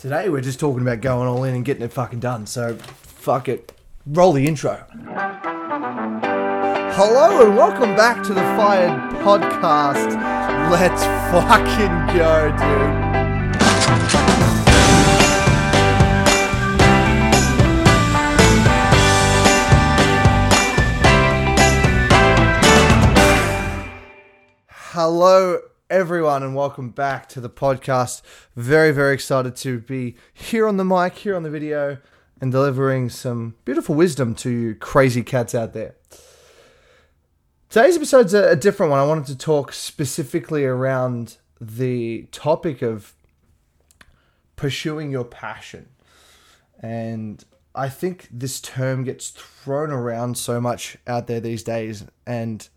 Today we're just talking about going all in and getting it fucking done. So fuck it. Roll the intro. Hello and welcome back to the Fired Podcast. Let's fucking go, dude. Hello, everyone, and welcome back to the podcast. Very, very excited to be here on the mic, here on the video, and delivering some beautiful wisdom to you crazy cats out there. Today's episode's a, different one. I wanted to talk specifically around the topic of pursuing your passion. And I think this term gets thrown around so much out there these days. And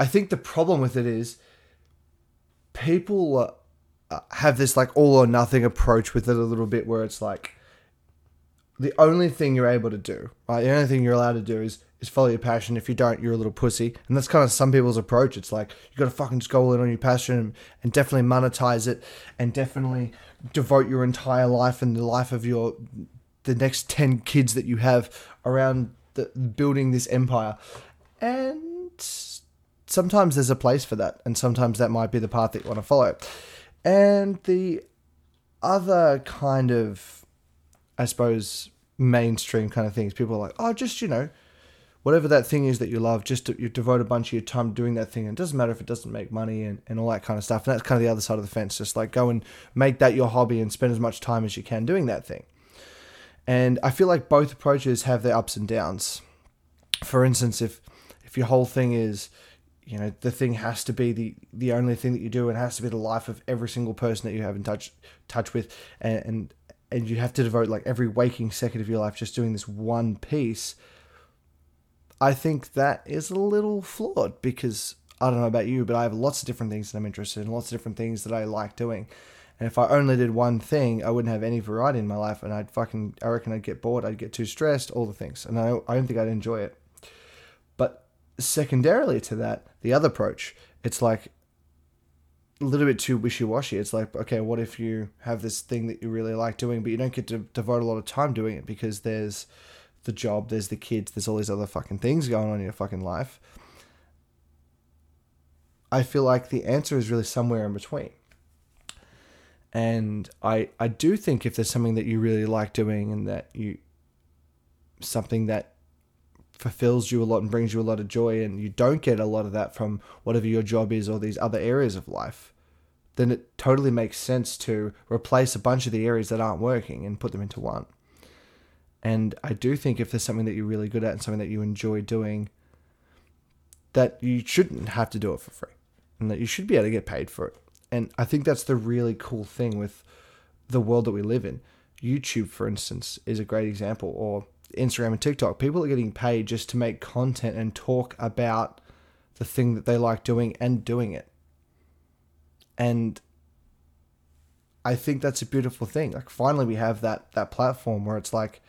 I think the problem with it is people uh, have this like all or nothing approach with it a little bit where it's like the only thing you're able to do, right? The only thing you're allowed to do is is follow your passion. If you don't, you're a little pussy. And that's kind of some people's approach. It's like you got to fucking just go all in on your passion and, and definitely monetize it and definitely devote your entire life and the life of your the next 10 kids that you have around the, building this empire. And sometimes there's a place for that, and sometimes that might be the path that you want to follow. And the other kind of, I suppose, mainstream kind of things, people are like, oh, just, you know, whatever that thing is that you love, just to, you devote a bunch of your time doing that thing. And it doesn't matter if it doesn't make money and, and all that kind of stuff. And that's kind of the other side of the fence. Just like go and make that your hobby and spend as much time as you can doing that thing. And I feel like both approaches have their ups and downs. For instance, if if your whole thing is you know the thing has to be the the only thing that you do. And has to be the life of every single person that you have in touch touch with. And and, and you have to devote like every waking second of your life just doing this one piece. I think that is a little flawed because i don't know about you but i have lots of different things that i'm interested in lots of different things that i like doing. And if i only did one thing i wouldn't have any variety in my life. And i'd fucking i reckon i'd get bored i'd get too stressed all the things. And i, I don't think i'd enjoy it secondarily to that, the other approach, it's like a little bit too wishy washy. It's like, okay, what if you have this thing that you really like doing, but you don't get to devote a lot of time doing it because there's the job, there's the kids, there's all these other fucking things going on in your fucking life? I feel like the answer is really somewhere in between. And I I do think if there's something that you really like doing and that you something that fulfills you a lot and brings you a lot of joy and you don't get a lot of that from whatever your job is or these other areas of life then it totally makes sense to replace a bunch of the areas that aren't working and put them into one. And i do think if there's something that you're really good at and something that you enjoy doing that you shouldn't have to do it for free and that you should be able to get paid for it. And i think that's the really cool thing with the world that we live in youtube for instance is a great example or Instagram and TikTok. People are getting paid just to make content and talk about the thing that they like doing and doing it. And I think that's a beautiful thing. Like finally we have that that platform where it's like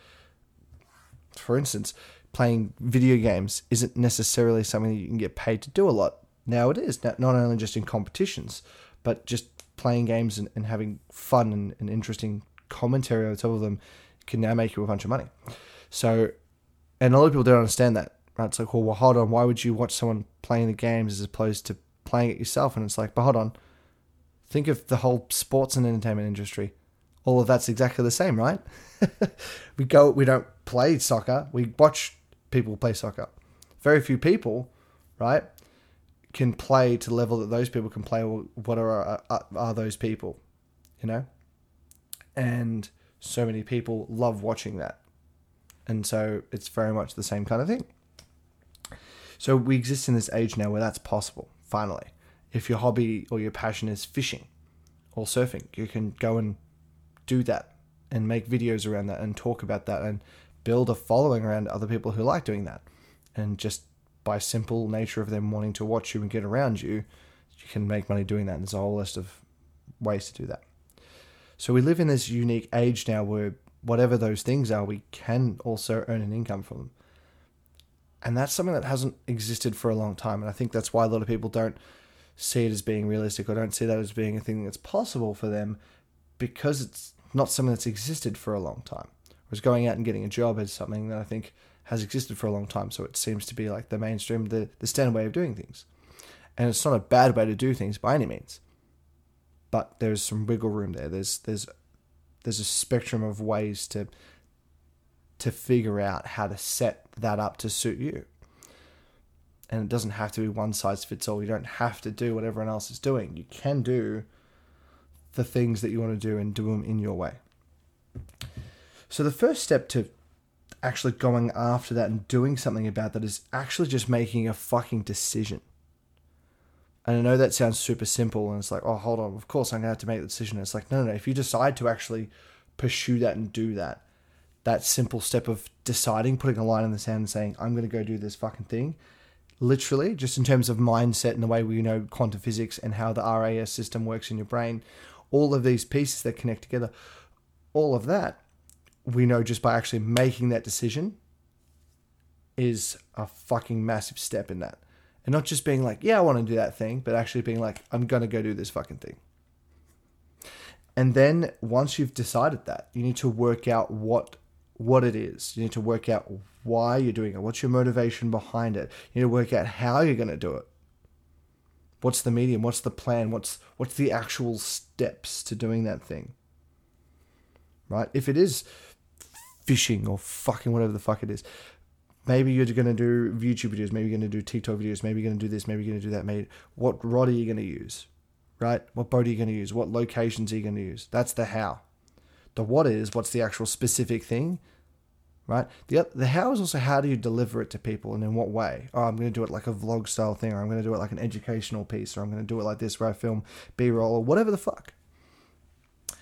for instance, playing video games isn't necessarily something that you can get paid to do a lot. Now it is, not only just in competitions, but just playing games and, and having fun and, and interesting commentary over top of them can now make you a bunch of money. So, and a lot of people don't understand that. Right? It's like, well, well, hold on. Why would you watch someone playing the games as opposed to playing it yourself? And it's like, but hold on. Think of the whole sports and entertainment industry. All of that's exactly the same, right? we go, we don't play soccer. We watch people play soccer. Very few people, right, can play to the level that those people can play. What are, are, are those people, you know? And so many people love watching that. And so it's very much the same kind of thing. So we exist in this age now where that's possible, finally. If your hobby or your passion is fishing or surfing, you can go and do that and make videos around that and talk about that and build a following around other people who like doing that. And just by simple nature of them wanting to watch you and get around you, you can make money doing that. And there's a whole list of ways to do that. So we live in this unique age now where whatever those things are, we can also earn an income from them. And that's something that hasn't existed for a long time. And I think that's why a lot of people don't see it as being realistic or don't see that as being a thing that's possible for them because it's not something that's existed for a long time. Whereas going out and getting a job is something that I think has existed for a long time. So it seems to be like the mainstream, the, the standard way of doing things. And it's not a bad way to do things by any means. But there's some wiggle room there. There's there's there's a spectrum of ways to to figure out how to set that up to suit you. And it doesn't have to be one size fits all. You don't have to do what everyone else is doing. You can do the things that you want to do and do them in your way. So the first step to actually going after that and doing something about that is actually just making a fucking decision. And I know that sounds super simple and it's like, oh, hold on, of course I'm going to have to make the decision. It's like, no, no, no. If you decide to actually pursue that and do that, that simple step of deciding, putting a line in the sand and saying, I'm going to go do this fucking thing, literally, just in terms of mindset and the way we know quantum physics and how the RAS system works in your brain, all of these pieces that connect together, all of that we know just by actually making that decision is a fucking massive step in that. And not just being like, yeah, I want to do that thing, but actually being like, I'm going to go do this fucking thing. And then once you've decided that, you need to work out what what it is. You need to work out why you're doing it. What's your motivation behind it? You need to work out how you're going to do it. What's the medium? What's the plan? What's what's the actual steps to doing that thing? Right? If it is fishing or fucking whatever the fuck it is. Maybe you're going to do YouTube videos. Maybe you're going to do TikTok videos. Maybe you're going to do this. Maybe you're going to do that. Maybe what rod are you going to use? Right? What boat are you going to use? What locations are you going to use? That's the how. The what is what's the actual specific thing, right? The the how is also how do you deliver it to people and in what way? Oh, I'm going to do it like a vlog style thing, or I'm going to do it like an educational piece, or I'm going to do it like this where I film B roll or whatever the fuck.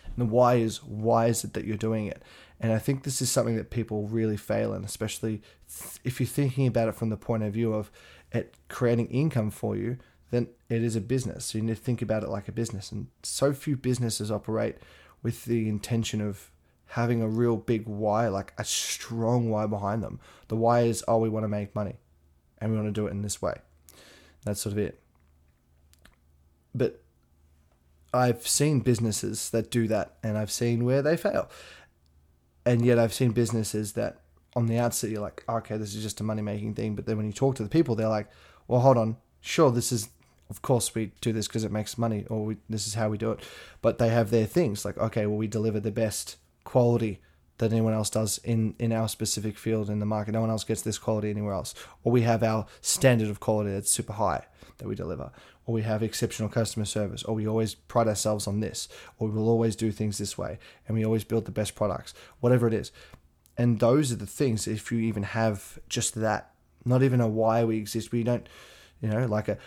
And the why is why is it that you're doing it? And I think this is something that people really fail in, especially if you're thinking about it from the point of view of it creating income for you, then it is a business. So you need to think about it like a business. And so few businesses operate with the intention of having a real big why, like a strong why behind them. The why is, oh, we want to make money and we want to do it in this way. That's sort of it. But I've seen businesses that do that and I've seen where they fail and yet I've seen businesses that on the outset you're like, okay, this is just a money making thing, but then when you talk to the people, they're like, well, hold on, sure, this is, of course, we do this because it makes money, or we, this is how we do it, but they have their things like, okay, well, we deliver the best quality that anyone else does in in our specific field in the market. No one else gets this quality anywhere else, or we have our standard of quality that's super high that we deliver, or we have exceptional customer service, or we always pride ourselves on this, or we will always do things this way, and we always build the best products, whatever it is. And those are the things, if you even have just that, not even a why we exist, we don't, you know, like a,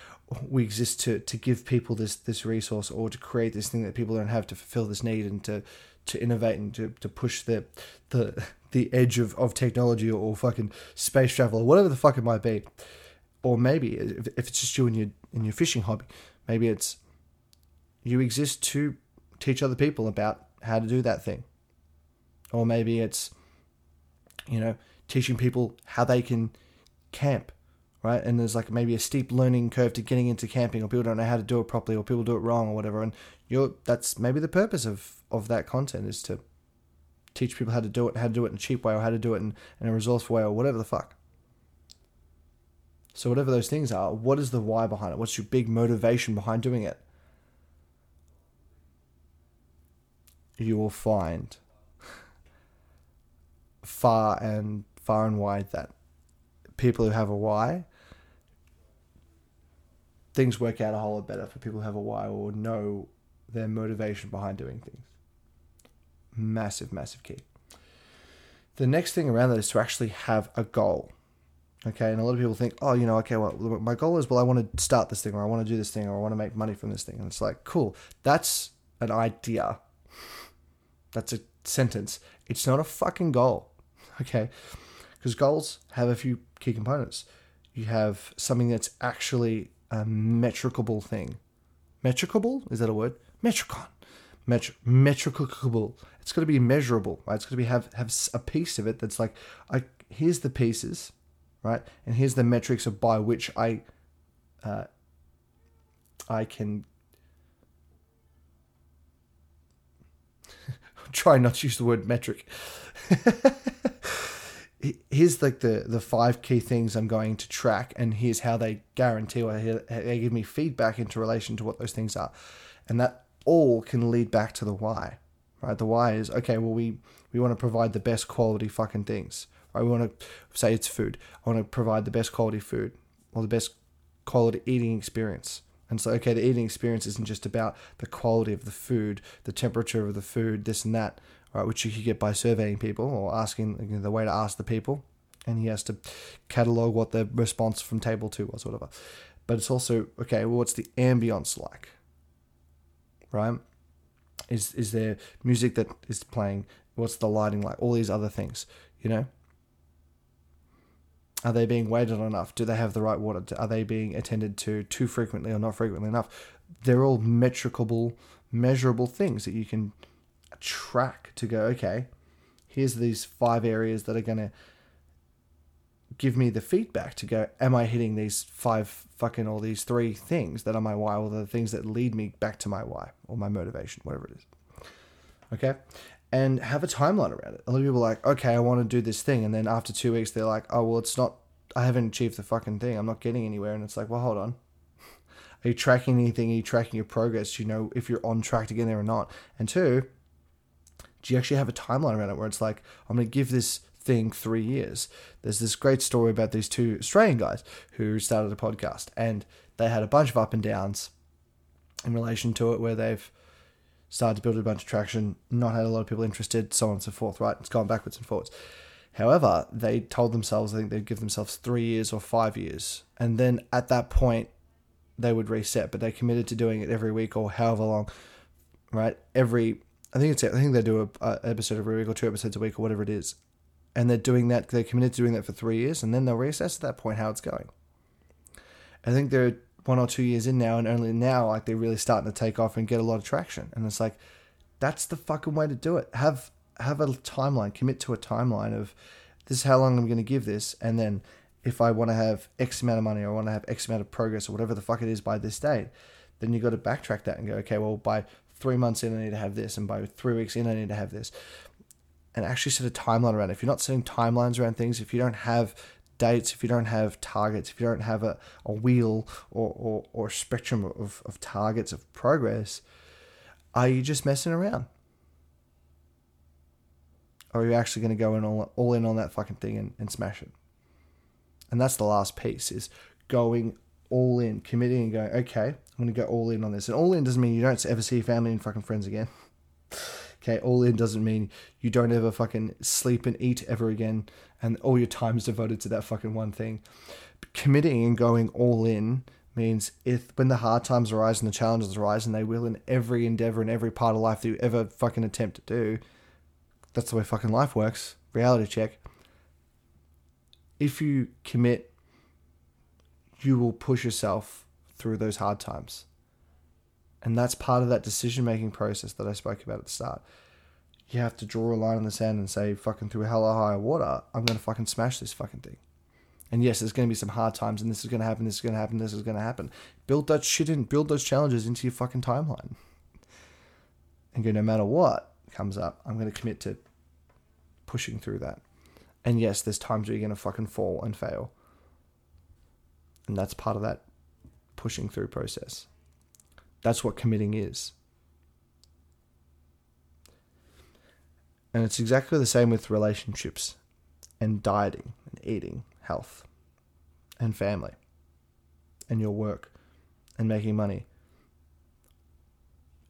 we exist to, to give people this, this resource or to create this thing that people don't have to fulfill this need and to, to innovate and to, to push the, the, the edge of, of technology or, or fucking space travel or whatever the fuck it might be or maybe if, if it's just you and your in your fishing hobby, maybe it's you exist to teach other people about how to do that thing, or maybe it's you know teaching people how they can camp, right? And there's like maybe a steep learning curve to getting into camping, or people don't know how to do it properly, or people do it wrong, or whatever. And you're that's maybe the purpose of of that content is to teach people how to do it, how to do it in a cheap way, or how to do it in, in a resourceful way, or whatever the fuck. So, whatever those things are, what is the why behind it? What's your big motivation behind doing it? You will find far and far and wide that people who have a why, things work out a whole lot better for people who have a why or know their motivation behind doing things. Massive, massive key. The next thing around that is to actually have a goal. Okay, and a lot of people think, oh, you know, okay, well, my goal is, well, I want to start this thing, or I want to do this thing, or I want to make money from this thing. And it's like, cool, that's an idea. That's a sentence. It's not a fucking goal. Okay, because goals have a few key components. You have something that's actually a metricable thing. Metricable? Is that a word? Metricon. Metri- metricable. It's going to be measurable, right? It's got to be have have a piece of it that's like, I here's the pieces right? And here's the metrics of by which I uh, I can try not to use the word metric. here's like the the five key things I'm going to track, and here's how they guarantee or they give me feedback into relation to what those things are, and that all can lead back to the why, right? The why is okay. Well, we we want to provide the best quality fucking things, right? We want to say it's food. I want to provide the best quality food or the best quality eating experience. And so, okay, the eating experience isn't just about the quality of the food, the temperature of the food, this and that right, which you could get by surveying people or asking you know, the way to ask the people, and he has to catalog what the response from table two was, whatever. But it's also okay. Well, what's the ambience like? Right? Is is there music that is playing? What's the lighting like? All these other things, you know. Are they being on enough? Do they have the right water? Are they being attended to too frequently or not frequently enough? They're all metricable, measurable things that you can track to go, okay, here's these five areas that are going to give me the feedback to go, am I hitting these five fucking or these three things that are my why or the things that lead me back to my why or my motivation, whatever it is. Okay. And have a timeline around it. A lot of people are like, okay, I want to do this thing. And then after two weeks, they're like, oh, well, it's not, I haven't achieved the fucking thing. I'm not getting anywhere. And it's like, well, hold on. Are you tracking anything? Are you tracking your progress? Do you know if you're on track to get there or not? And two, do you actually have a timeline around it where it's like, I'm going to give this thing three years? There's this great story about these two Australian guys who started a podcast and they had a bunch of up and downs in relation to it where they've started to build a bunch of traction, not had a lot of people interested, so on and so forth, right? It's gone backwards and forwards. However, they told themselves, I think they'd give themselves three years or five years. And then at that point, they would reset, but they committed to doing it every week or however long, right? Every I think it's I think they do a, episode every week or two episodes a week or whatever it is, and they're doing that. They're committed to doing that for three years, and then they'll reassess at that point how it's going. I think they're one or two years in now, and only now like they're really starting to take off and get a lot of traction. And it's like that's the fucking way to do it. Have have a timeline. Commit to a timeline of this is how long I'm going to give this, and then if I want to have X amount of money or I want to have X amount of progress or whatever the fuck it is by this date, then you got to backtrack that and go, okay, well by three months in, I need to have this, and by three weeks in, I need to have this. And actually set a timeline around it. If you're not setting timelines around things, if you don't have dates, if you don't have targets, if you don't have a, a wheel or, or, or spectrum of, of targets of progress, are you just messing around? Or are you actually going to go in all, all in on that fucking thing and, and smash it? And that's the last piece is going all in, committing and going, okay, I'm going to go all in on this. And all in doesn't mean you don't ever see your family and fucking friends again. Okay, all in doesn't mean you don't ever fucking sleep and eat ever again and all your time is devoted to that fucking one thing. But committing and going all in means if when the hard times arise and the challenges arise, and they will in every endeavor and every part of life that you ever fucking attempt to do, that's the way fucking life works. Reality check. If you commit you will push yourself through those hard times. And that's part of that decision making process that I spoke about at the start. You have to draw a line in the sand and say, fucking through hell or high water, I'm going to fucking smash this fucking thing. And yes, there's going to be some hard times, and this is going to happen, this is going to happen, this is going to happen. Build that shit in, build those challenges into your fucking timeline. And go, no matter what comes up, I'm going to commit to pushing through that. And yes, there's times where you're going to fucking fall and fail and that's part of that pushing through process. That's what committing is. And it's exactly the same with relationships and dieting and eating, health and family and your work and making money.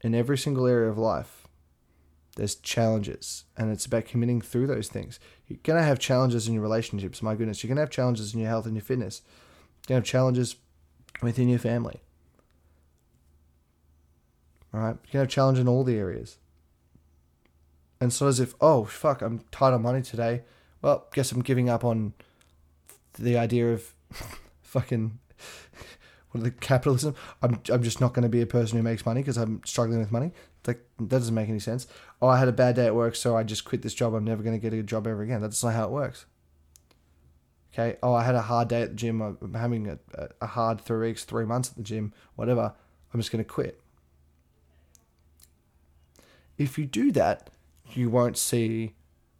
In every single area of life, there's challenges and it's about committing through those things. You're going to have challenges in your relationships, my goodness. You're going to have challenges in your health and your fitness You're going to have challenges within your family. All right, you can have challenge in all the areas. And so as if, oh fuck, I'm tight on money today. Well, guess I'm giving up on the idea of fucking what the capitalism. I'm I'm just not going to be a person who makes money because I'm struggling with money. Like that doesn't make any sense. Oh, I had a bad day at work, so I just quit this job. I'm never going to get a job ever again. That's not how it works. Okay. Oh, I had a hard day at the gym. I'm having a, a hard three weeks, three months at the gym, whatever. I'm just going to quit. If you do that, you won't see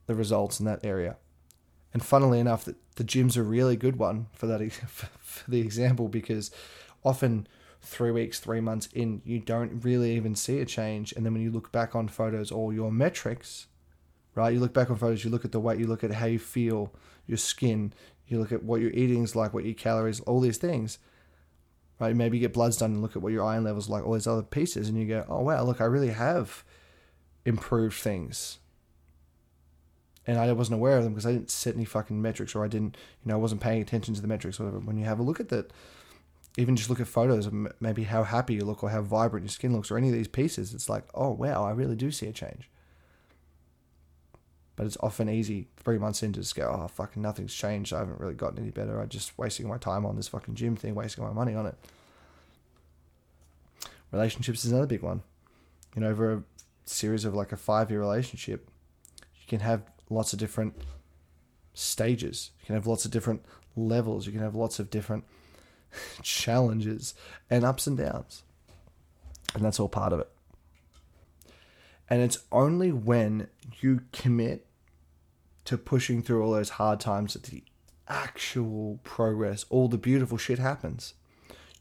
the results in that area. And funnily enough, the, the gym's a really good one for that for the example because often three weeks, three months in, you don't really even see a change. And then when you look back on photos or your metrics, right? You look back on photos, you look at the weight, you look at how you feel, your skin, you look at what your eating is like, what your calories, all these things. Right? Maybe you get bloods done and look at what your iron levels like, all these other pieces, and you go, oh wow, look, I really have improved things. And I wasn't aware of them because I didn't set any fucking metrics or I didn't, you know, I wasn't paying attention to the metrics or whatever. When you have a look at that, even just look at photos of maybe how happy you look or how vibrant your skin looks or any of these pieces, it's like, oh wow, I really do see a change. But it's often easy three months into just go, oh fucking nothing's changed. I haven't really gotten any better. I'm just wasting my time on this fucking gym thing, wasting my money on it. Relationships is another big one. You know, over a series of like a five year relationship, you can have lots of different stages. You can have lots of different levels. You can have lots of different challenges and ups and downs. And that's all part of it. And it's only when you commit to pushing through all those hard times that the actual progress, all the beautiful shit happens.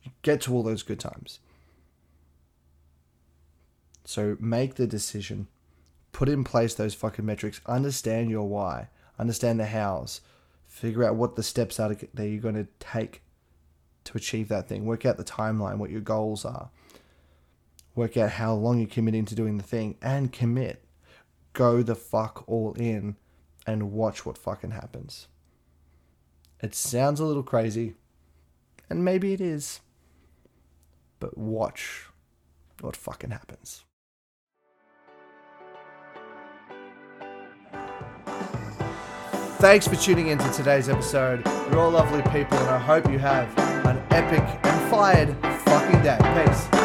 You get to all those good times. So make the decision, put in place those fucking metrics, understand your why, understand the hows, figure out what the steps are that you're going to take to achieve that thing, work out the timeline, what your goals are, work out how long you're committing to doing the thing, and commit. Go the fuck all in and watch what fucking happens. It sounds a little crazy, and maybe it is, but watch what fucking happens. Thanks for tuning in to today's episode. You're all lovely people, and I hope you have an epic and fired fucking day. Peace.